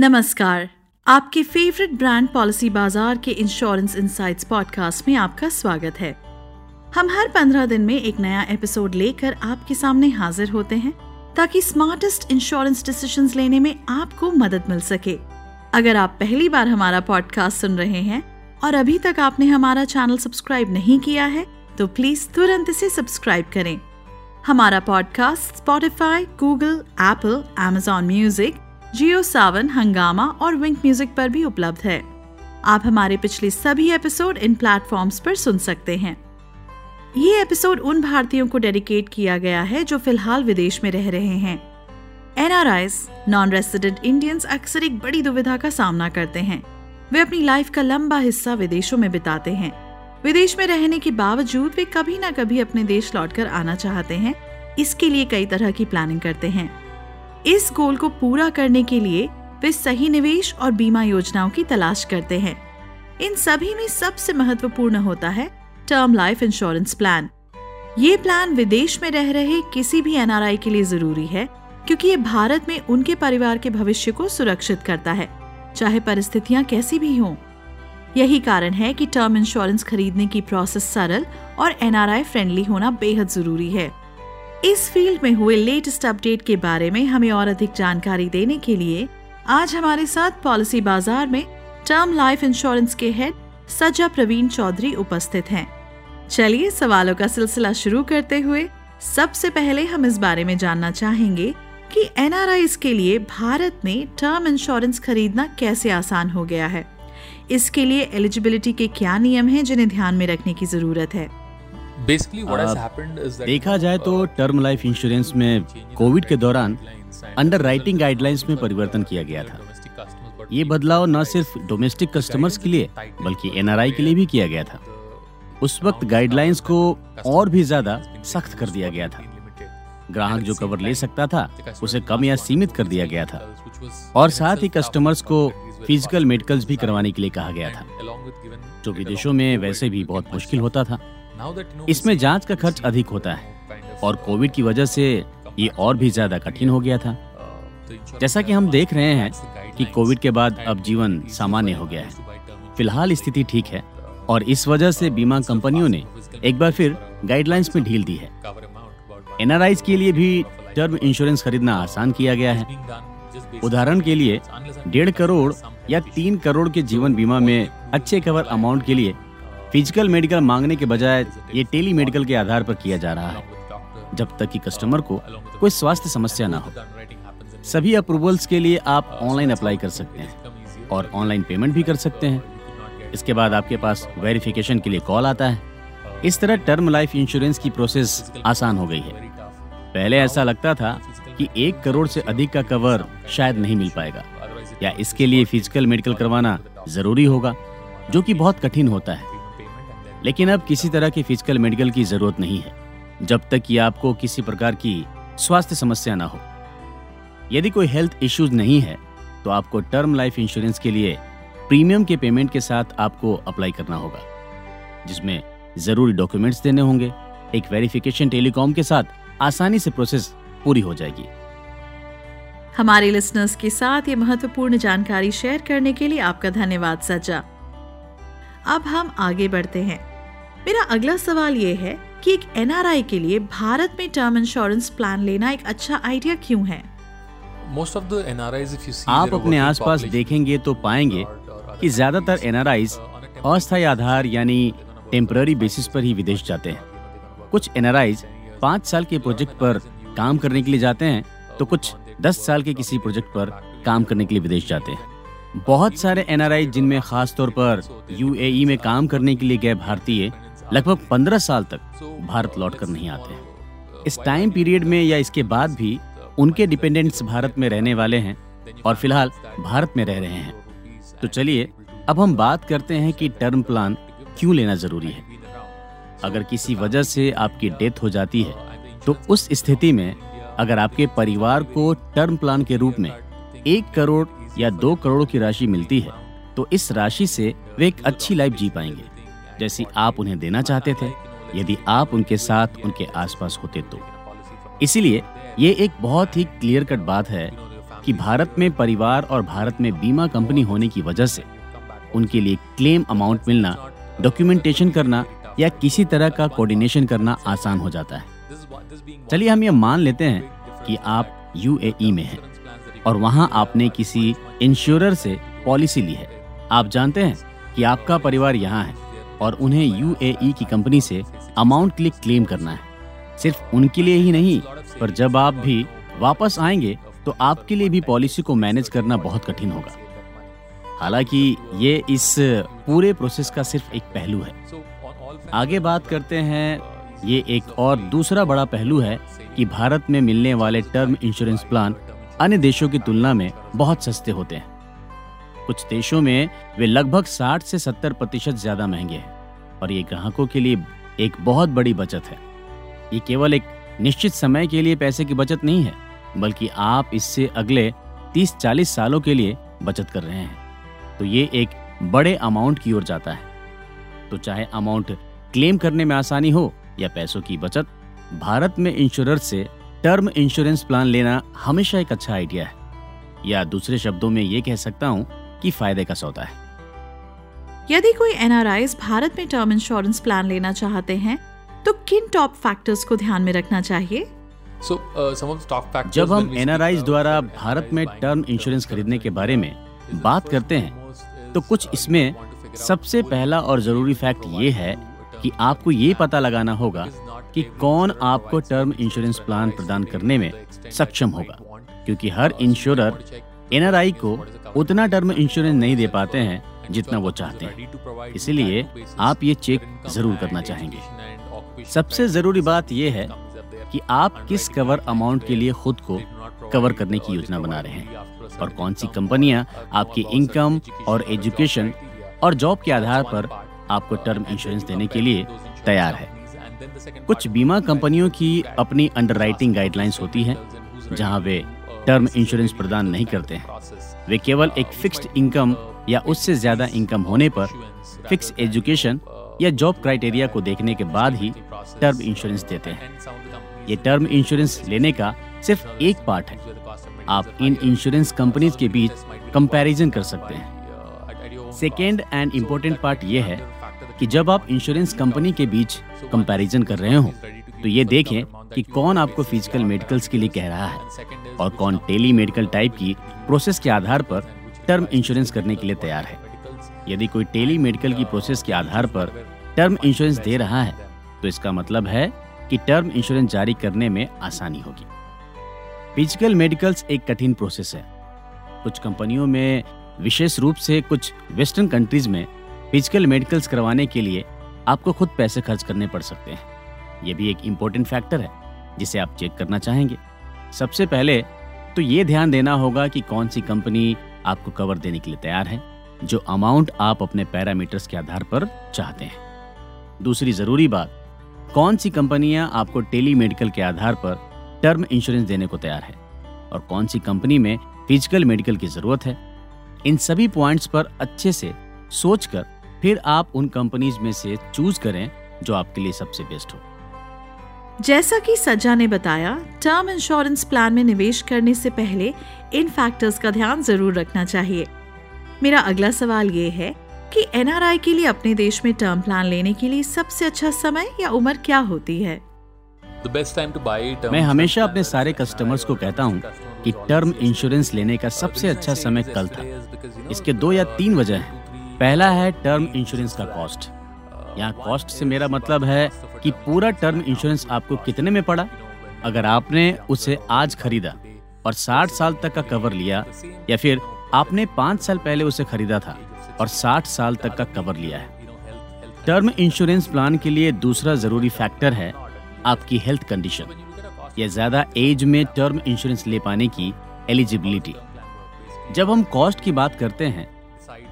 नमस्कार। आपके favourite brand policy बाज़ार के इंश्योरेंस इंसाइट्स पॉडकास्ट में आपका स्वागत है। हम हर पंद्रह दिन में एक नया एपिसोड लेकर आपके सामने हाजिर होते हैं, ताकि स्मार्टेस्ट इंश्योरेंस डिसीजंस लेने में आपको मदद मिल सके। अगर आप पहली बार हमारा पॉडकास्ट सुन रहे हैं और अभी तक आपने हमारा चैनल सब्सक्राइब नहीं किया है तो प्लीज़ तुरंत इसे सब्सक्राइब करें। हमारा podcast Spotify Google Apple Amazon music Jio Saavn, Hungama और विंक म्यूज़िक पर भी उपलब्ध है। आप हमारे पिछले सभी एपिसोड इन प्लेटफॉर्म्स पर सुन सकते हैं। ये एपिसोड उन भारतीयों को डेडिकेट किया गया है जो फ़िलहाल विदेश में रह रहे हैं। एनआरआईज नॉन रेसिडेंट इंडियंस अक्सर एक बड़ी दुविधा का सामना करते हैं। वे अपनी लाइफ का लंबा हिस्सा विदेशों में बिताते हैं। विदेश में रहने के बावजूद वे कभी ना कभी अपने देश लौटकर आना चाहते हैं। इसके लिए कई तरह की प्लानिंग करते हैं। इस गोल को पूरा करने के लिए वे सही निवेश और बीमा योजनाओं की तलाश करते हैं। इन सभी में सबसे महत्वपूर्ण होता है टर्म लाइफ इंश्योरेंस प्लान। ये प्लान विदेश में रह रहे किसी भी एनआरआई के लिए ज़रूरी है, क्योंकि ये भारत में उनके परिवार के भविष्य को सुरक्षित करता है, चाहे परिस्थितियाँ कैसी भी हों। यही कारण है कि टर्म इंश्योरेंस खरीदने की प्रोसेस सरल और एनआरआई फ्रेंडली होना बेहद ज़रूरी है। इस फ़ील्ड में हुए लेटेस्ट अपडेट के बारे में हमें और अधिक जानकारी देने के लिए आज हमारे साथ पॉलिसी बाज़ार में टर्म लाइफ इंश्योरेंस के हेड सजा प्रवीण चौधरी उपस्थित हैं। चलिए सवालों का सिलसिला शुरू करते हुए सबसे पहले हम इस बारे में जानना चाहेंगे कि एन के लिए भारत में टर्म इंश्योरेंस खरीदना कैसे आसान हो गया है। इसके लिए एलिजिबिलिटी के क्या नियम हैं जिन्हें ध्यान में रखने की ज़रूरत है? देखा जाए तो टर्म लाइफ इंश्योरेंस में कोविड के दौरान अंडर राइटिंग गाइडलाइंस में परिवर्तन किया गया था। ये बदलाव न सिर्फ़ डोमेस्टिक कस्टमर्स के लिए बल्कि एनआरआई के लिए भी किया गया था। उस वक्त गाइडलाइंस को और भी ज़्यादा सख्त कर दिया गया था। ग्राहक जो कवर ले सकता था उसे कम या सीमित कर दिया गया था। और साथ ही कस्टमर्स को फ़िज़िकल मेडिकल्स भी करवाने के लिए कहा गया था जो विदेशों में वैसे भी बहुत मुश्किल होता था। इसमें जाँच का खर्च अधिक होता है और कोविड की वजह से ये और भी ज़्यादा कठिन हो गया था। जैसा कि हम देख रहे हैं कि कोविड के बाद अब जीवन सामान्य हो गया है। फ़िलहाल स्थिति ठीक है और इस वजह से बीमा कंपनियों ने एक बार फिर गाइडलाइंस में ढील दी है। एनआरआईज के लिए भी टर्म इंश्योरेंस खरीदना आसान किया गया है। उदाहरण के लिए डेढ़ करोड़ या तीन करोड़ के जीवन बीमा में अच्छे कवर अमाउंट के लिए फ़िज़िकल मेडिकल मांगने के बजाय ये टेली मेडिकल के आधार पर किया जा रहा है, जब तक कि कस्टमर को कोई स्वास्थ्य समस्या ना हो। सभी अप्रूवल्स के लिए आप ऑनलाइन अप्लाई कर सकते हैं और ऑनलाइन पेमेंट भी कर सकते हैं। इसके बाद आपके पास वेरिफिकेशन के लिए कॉल आता है। इस तरह टर्म लाइफ इंश्योरेंस की प्रोसेस आसान हो गई है। पहले ऐसा लगता था कि एक करोड़ से अधिक का कवर शायद नहीं मिल पाएगा। या इसके लिए फ़िज़िकल मेडिकल करवाना ज़रूरी होगा, जो कि बहुत कठिन होता है। लेकिन अब किसी तरह की फ़िज़िकल मेडिकल की ज़रूरत नहीं है, जब तक कि आपको किसी प्रकार की स्वास्थ्य समस्या ना हो। यदि कोई हेल्थ इश्यूज़ नहीं है तो आपको टर्म लाइफ इंश्योरेंस के लिए प्रीमियम के पेमेंट के साथ आपको अप्लाई करना होगा, जिसमें ज़रूरी डॉक्यूमेंट्स देने होंगे। एक वेरिफिकेशन टेलीकॉम के साथ आसानी से प्रोसेस पूरी हो जाएगी। हमारे लिसनर्स के साथ ये महत्वपूर्ण जानकारी शेयर करने के लिए आपका धन्यवाद, सज्जा। अब हम आगे बढ़ते हैं। मेरा अगला सवाल ये है कि एक एनआरआई के लिए भारत में टर्म इंश्योरेंस प्लान लेना एक अच्छा आइडिया क्यों है? आप अपने आसपास देखेंगे तो पाएँगे कि ज़्यादातर एनआरआईज अस्थायी आधार यानी टेम्पररी बेसिस पर ही विदेश जाते हैं। कुछ एनआरआईज पाँच साल के प्रोजेक्ट पर काम करने के लिए जाते हैं तो कुछ दस साल के किसी प्रोजेक्ट पर काम करने के लिए विदेश जाते हैं। बहुत सारे एनआरआई जिनमें खास तौर पर यूएई में काम करने के लिए गए भारतीय लगभग पंद्रह साल तक भारत लौट कर नहीं आते इस टाइम पीरियड में या इसके बाद भी उनके डिपेंडेंट्स भारत में रहने वाले हैं और फ़िलहाल भारत में रह रहे हैं। तो चलिए, अब हम बात करते हैं कि टर्म प्लान क्यों लेना ज़रूरी है। अगर किसी वजह से आपकी डेथ हो जाती है तो उस स्थिति में अगर आपके परिवार को टर्म प्लान के रूप में एक करोड़ या दो करोड़ की राशि मिलती है तो इस राशि से वे एक अच्छी लाइफ जी पाएँगे। जैसी आप उन्हें देना चाहते थे, यदि आप उनके साथ उनके आसपास होते तो। इसीलिए ये एक बहुत ही क्लियर कट बात है कि भारत में परिवार और भारत में बीमा कंपनी होने की वजह से उनके लिए क्लेम अमाउंट मिलना डॉक्यूमेंटेशन करना या किसी तरह का कोऑर्डिनेशन करना आसान हो जाता है। चलिए हम ये मान लेते हैं कि आप यूएई में हैं और वहाँ आपने किसी इंश्योरर से पॉलिसी ली है। आप जानते हैं कि आपका परिवार यहाँ है। और उन्हें यूएई की कंपनी से अमाउंट के लिए क्लेम करना है। सिर्फ़ उनके लिए ही नहीं, पर जब आप भी वापस आएँगे तो आपके लिए भी पॉलिसी को मैनेज करना बहुत कठिन होगा। हालाँकि ये इस पूरे प्रोसेस का सिर्फ़ एक पहलू है। आगे बात करते हैं, ये एक और दूसरा बड़ा पहलू है कि भारत में मिलने वाले टर्म इंश्योरेंस प्लान अन्य देशों की तुलना में बहुत सस्ते होते हैं। कुछ देशों में वे लगभग 60 से 70 प्रतिशत ज़्यादा महँगे हैं। और ये ग्राहकों के लिए एक बहुत बड़ी बचत है। ये केवल एक निश्चित समय के लिए पैसे की बचत नहीं है, बल्कि आप इससे अगले 30-40 सालों के लिए बचत कर रहे हैं। तो ये एक बड़े अमाउंट की ओर जाता है। तो चाहे अमाउंट क्लेम करने में आसानी हो या पैसों की बचत, भारत में इंश्योरर से टर्म इंश्योरेंस प्लान लेना हमेशा एक अच्छा आइडिया है। या दूसरे शब्दों में ये कह सकता हूँ कि फ़ायदे का सौदा है। यदि कोई एनआरआई भारत में टर्म इंश्योरेंस प्लान लेना चाहते हैं तो किन टॉप फैक्टर्स को ध्यान में रखना चाहिए? So, uh, जब हम एनआरआई द्वारा भारत में टर्म इंश्योरेंस खरीदने के बारे में बात करते हैं तो कुछ इसमें सबसे पहला और ज़रूरी फैक्ट ये है कि आपको ये पता लगाना होगा कि कौन आपको टर्म इंश्योरेंस प्लान प्रदान करने में सक्षम होगा क्योंकि हर इंश्योरर एनआरआई को उतना टर्म इंश्योरेंस नहीं दे पाते हैं जितना वो चाहते हैं। इसलिए आप ये चेक ज़रूर करना चाहेंगे। सबसे ज़रूरी बात यह है कि आप किस कवर अमाउंट के लिए खुद को कवर करने की योजना बना रहे हैं और कौन सी कंपनियाँ आपकी इनकम और एजुकेशन और जॉब के आधार पर आपको टर्म इंश्योरेंस देने के लिए तैयार है। कुछ बीमा कंपनियों की अपनी अंडरराइटिंग गाइडलाइंस होती हैं, जहाँ वे टर्म इंश्योरेंस प्रदान नहीं करते हैं। वे केवल एक फिक्स्ड इनकम या उससे ज़्यादा इनकम होने पर फिक्स एजुकेशन या जॉब क्राइटेरिया को देखने के बाद ही टर्म इंश्योरेंस देते हैं। ये टर्म इंश्योरेंस लेने का सिर्फ़ एक पार्ट है। आप इन इंश्योरेंस कंपनीज़ के बीच कंपैरिजन कर सकते हैं। सेकेंड एंड इम्पोर्टेंट पार्ट ये है कि जब आप इंश्योरेंस कंपनी के बीच कंपैरिजन कर रहे हो तो ये देखें कि कौन आपको फ़िज़िकल मेडिकल्स के लिए कह रहा है और कौन टेली मेडिकल टाइप की प्रोसेस के आधार पर टर्म इंश्योरेंस करने के लिए तैयार है। यदि कोई टेली मेडिकल की प्रोसेस के आधार पर टर्म इंश्योरेंस दे रहा है तो इसका मतलब है कि टर्म इंश्योरेंस जारी करने में आसानी होगी। फ़िज़िकल मेडिकल्स एक कठिन प्रोसेस है। कुछ कंपनियों में विशेष रूप से कुछ वेस्टर्न कंट्रीज़ में फ़िज़िकल मेडिकल्स करवाने के लिए आपको खुद पैसे खर्च करने पड़ सकते हैं। ये भी एक इम्पोर्टेंट फैक्टर है, जिसे आप चेक करना चाहेंगे। सबसे पहले तो ये ध्यान देना होगा कि कौन सी कंपनी आपको कवर देने के लिए तैयार है, जो अमाउंट आप अपने पैरामीटर्स के आधार पर चाहते हैं। दूसरी ज़रूरी बात, कौन सी कंपनियाँ आपको टेली मेडिकल के आधार पर टर्म इंश्योरेंस देने को तैयार है, और कौन सी कंपनी में फ़िज़िकल मेडिकल की ज़रूरत है। इन सभी पॉइंट्स पर अच्छे से सोचकर फिर आप उन कंपनीज़ में से चूज़ करें, जो आपके लिए सबसे बेस्ट हो। जैसा कि सज्जा ने बताया टर्म इंश्योरेंस प्लान में निवेश करने से पहले इन फैक्टर्स का ध्यान ज़रूर रखना चाहिए। मेरा अगला सवाल ये है कि एनआरआई के लिए अपने देश में टर्म प्लान लेने के लिए सबसे अच्छा समय या उम्र क्या होती है? मैं हमेशा अपने सारे कस्टमर्स को कहता हूँ कि टर्म इंश्योरेंस लेने का सबसे अच्छा समय कल था। इसके दो या तीन वजह हैं। पहला है टर्म इंश्योरेंस का कॉस्ट यहाँ कॉस्ट से मेरा मतलब है कि पूरा टर्म इंश्योरेंस आपको कितने में पड़ा? अगर आपने उसे आज खरीदा और 60 साल तक का कवर लिया, या फिर आपने पाँच साल पहले उसे खरीदा था और 60 साल तक का कवर लिया है। टर्म इंश्योरेंस प्लान के लिए दूसरा ज़रूरी फैक्टर है आपकी हेल्थ कंडीशन या ज़्यादा एज में टर्म इंश्योरेंस ले पाने की एलिजिबिलिटी जब हम कॉस्ट की बात करते हैं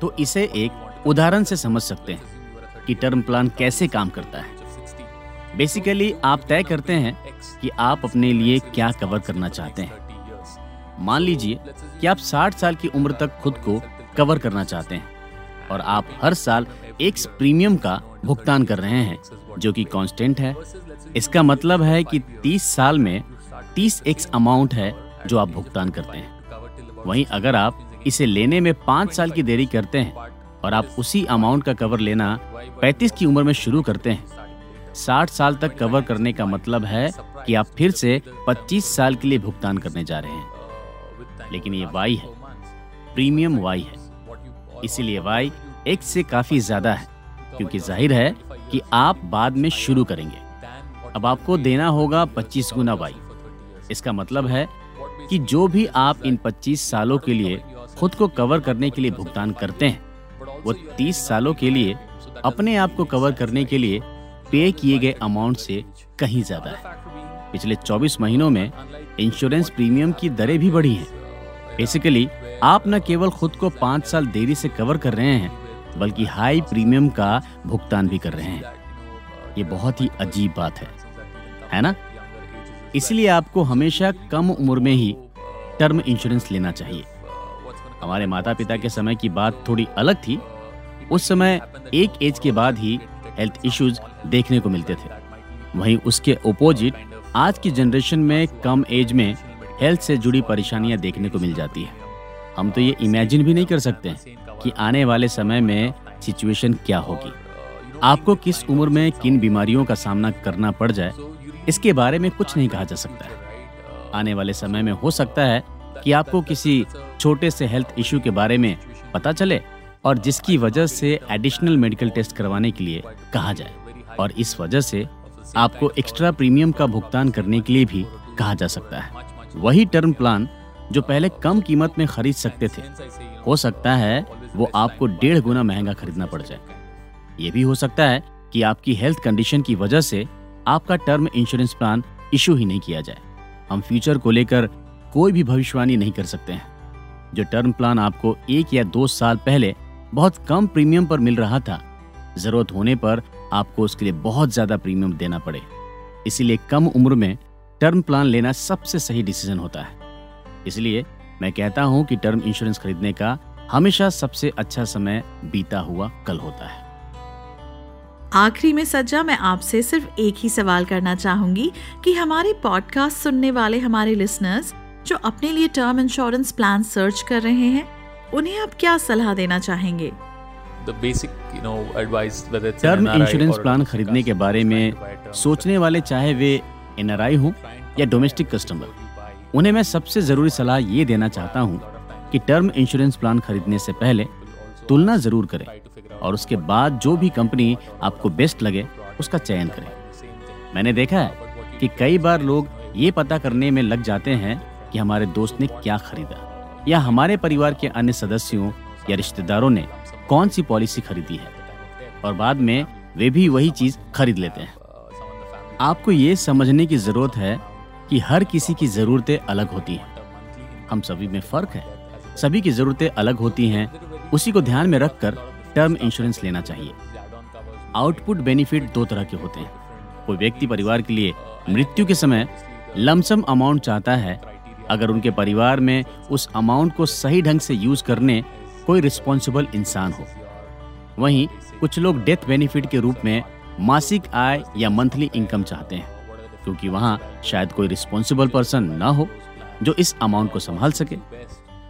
तो इसे एक उदाहरण से समझ सकते हैं। कि टर्म प्लान कैसे काम करता है? बेसिकली आप तय करते हैं कि आप अपने लिए क्या कवर करना चाहते हैं। मान लीजिए कि आप 60 साल की उम्र तक खुद को कवर करना चाहते हैं और आप हर साल एक प्रीमियम का भुगतान कर रहे हैं, जो कि कांस्टेंट है। इसका मतलब है कि 30 साल में 30 एक्स अमाउंट है जो आप भुगतान करते हैं। वहीं अगर आप इसे लेने में पाँच साल की देरी करते हैं और आप उसी अमाउंट का कवर लेना पैंतीस की उम्र में शुरू करते हैं। साठ साल तक कवर करने का मतलब है कि आप फिर से पच्चीस साल के लिए भुगतान करने जा रहे हैं। लेकिन ये वाई है। प्रीमियम वाई है। इसीलिए वाई एक से काफ़ी ज़्यादा है, क्योंकि ज़ाहिर है कि आप बाद में शुरू करेंगे। अब आपको देना होगा 25 गुना वाई इसका मतलब है कि जो भी आप इन 25 सालों के लिए खुद को कवर करने के लिए भुगतान करते हैं वो 30 सालों के लिए अपने आप को कवर करने के लिए पे किए गए अमाउंट से कहीं ज़्यादा है। पिछले 24 महीनों में इंश्योरेंस प्रीमियम की दरें भी बढ़ी हैं। बेसिकली आप न केवल खुद को पाँच साल देरी से कवर कर रहे हैं, बल्कि हाई प्रीमियम का भुगतान भी कर रहे हैं। ये बहुत ही अजीब बात है है ना? इसलिए आपको हमेशा कम उम्र में ही टर्म इंश्योरेंस लेना चाहिए। हमारे माता पिता के समय की बात थोड़ी अलग थी उस समय एक एज के बाद ही हेल्थ इश्यूज़ देखने को मिलते थे। वहीं उसके ओपोजिट आज की जनरेशन में कम एज में हेल्थ से जुड़ी परेशानियाँ देखने को मिल जाती है। हम तो ये इमेजिन भी नहीं कर सकते कि आने वाले समय में सिचुएशन क्या होगी। आपको किस उम्र में किन बीमारियों का सामना करना पड़ जाए, इसके बारे में कुछ नहीं कहा जा सकता है। आने वाले समय में हो सकता है कि आपको किसी छोटे से हेल्थ इश्यू के बारे में पता चले और जिसकी वजह से एडिशनल मेडिकल टेस्ट करवाने के लिए कहा जाए। और इस वजह से आपको एक्स्ट्रा प्रीमियम का भुगतान करने के लिए भी कहा जा सकता है। वही टर्म प्लान जो पहले कम कीमत में खरीद सकते थे। हो सकता है वो आपको डेढ़ गुना महँगा खरीदना पड़ जाए। ये भी हो सकता है कि आपकी हेल्थ कंडीशन की वजह से आपका टर्म इंश्योरेंस प्लान इशू ही नहीं किया जाए। हम फ्यूचर को लेकर कोई भी भविष्यवाणी नहीं कर सकते हैं। जो टर्म प्लान आपको एक या दो साल पहले बहुत कम प्रीमियम पर मिल रहा था। ज़रूरत होने पर आपको उसके लिए बहुत ज़्यादा प्रीमियम देना पड़े। इसीलिए कम उम्र में टर्म प्लान लेना सबसे सही डिसीज़न होता है। इसलिए मैं कहता हूँ कि टर्म इंश्योरेंस खरीदने का हमेशा सबसे अच्छा समय बीता हुआ कल होता है। आखिरी में सज्जा, मैं आपसे सिर्फ़ एक ही सवाल करना चाहूँगी कि हमारे पॉडकास्ट सुनने वाले, हमारे लिसनर्स जो अपने लिए टर्म इंश्योरेंस प्लान सर्च कर रहे हैं उन्हें आप क्या सलाह देना चाहेंगे? टर्म इंश्योरेंस प्लान खरीदने के बारे में सोचने वाले चाहे वे एनआरआई हों या डोमेस्टिक कस्टमर उन्हें मैं सबसे ज़रूरी सलाह ये देना चाहता हूँ कि टर्म इंश्योरेंस प्लान खरीदने से पहले तुलना ज़रूर करें और उसके बाद जो भी कंपनी आपको बेस्ट लगे उसका चयन करें। मैंने देखा है कि कई बार लोग ये पता करने में लग जाते हैं कि हमारे दोस्त ने क्या खरीदा। या हमारे परिवार के अन्य सदस्यों या रिश्तेदारों ने कौन सी पॉलिसी खरीदी है? और बाद में वे भी वही चीज़ खरीद लेते हैं। आपको ये समझने की ज़रूरत है कि हर किसी की जरूरतें अलग होती हैं। हम सभी में फ़र्क है। सभी की जरूरतें अलग होती हैं। उसी को ध्यान में रखकर टर्म इंश्योरेंस लेना चाहिए। आउटपुट बेनिफिट दो तरह के होते हैं। कोई व्यक्ति परिवार के लिए मृत्यु के समय लमसम अमाउंट चाहता है अगर उनके परिवार में उस अमाउंट को सही ढंग से यूज़ करने कोई रिस्पॉन्सिबल इंसान हो। वहीं कुछ लोग डेथ बेनिफिट के रूप में मासिक आय या मंथली इनकम चाहते हैं, क्योंकि वहाँ शायद कोई रिस्पॉन्सिबल पर्सन ना हो जो इस अमाउंट को संभाल सके।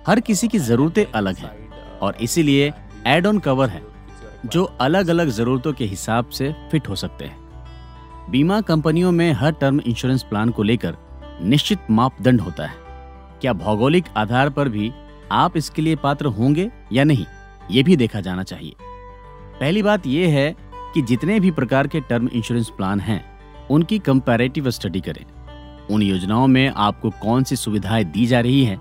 हर किसी की जरूरतें अलग हैं और इसीलिए एड ऑन कवर है, जो अलग अलग जरूरतों के हिसाब से फिट हो सकते हैं। बीमा कंपनियों में हर टर्म इंश्योरेंस प्लान को लेकर निश्चित मापदंड होता है। क्या भौगोलिक आधार पर भी आप इसके लिए पात्र होंगे या नहीं, ये भी देखा जाना चाहिए। पहली बात यह है कि जितने भी प्रकार के टर्म इंश्योरेंस प्लान हैं, उनकी कंपैरेटिव स्टडी करें। उन योजनाओं में आपको कौन सी सुविधाएँ दी जा रही हैं,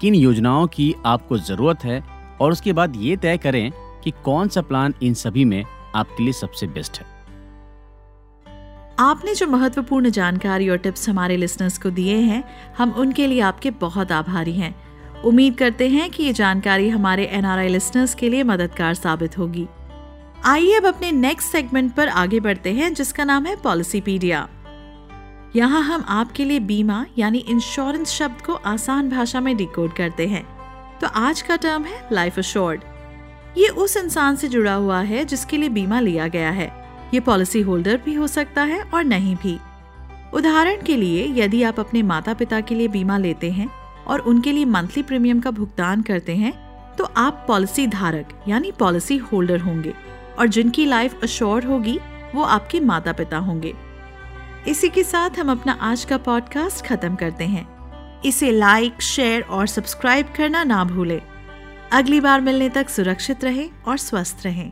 किन योजनाओं की आपको ज़रूरत है और उसके बाद ये तय करें कि कौन सा प्लान इन सभी में आपके लिए सबसे बेस्ट है। आपने जो महत्वपूर्ण जानकारी और टिप्स हमारे लिसनर्स को दिए हैं, हम उनके लिए आपके बहुत आभारी हैं। उम्मीद करते हैं कि ये जानकारी हमारे एनआरआई लिसनर्स के लिए मददगार साबित होगी। आइए अब अपने नेक्स्ट सेगमेंट पर आगे बढ़ते हैं, जिसका नाम है पॉलिसीपीडिया यहाँ हम आपके लिए बीमा यानी इंश्योरेंस शब्द को आसान भाषा में डिकोड करते हैं। तो आज का टर्म है लाइफ अश्योर्ड ये उस इंसान से जुड़ा हुआ है जिसके लिए बीमा लिया गया है। ये पॉलिसी होल्डर भी हो सकता है और नहीं भी। उदाहरण के लिए, यदि आप अपने माता पिता के लिए बीमा लेते हैं और उनके लिए मंथली प्रीमियम का भुगतान करते हैं तो आप पॉलिसी धारक, यानी पॉलिसी होल्डर होंगे और जिनकी लाइफ अश्योर होगी, वो आपके माता पिता होंगे। इसी के साथ हम अपना आज का पॉडकास्ट खत्म करते हैं। इसे लाइक शेयर और सब्सक्राइब करना ना भूलें। अगली बार मिलने तक सुरक्षित रहें और स्वस्थ रहें।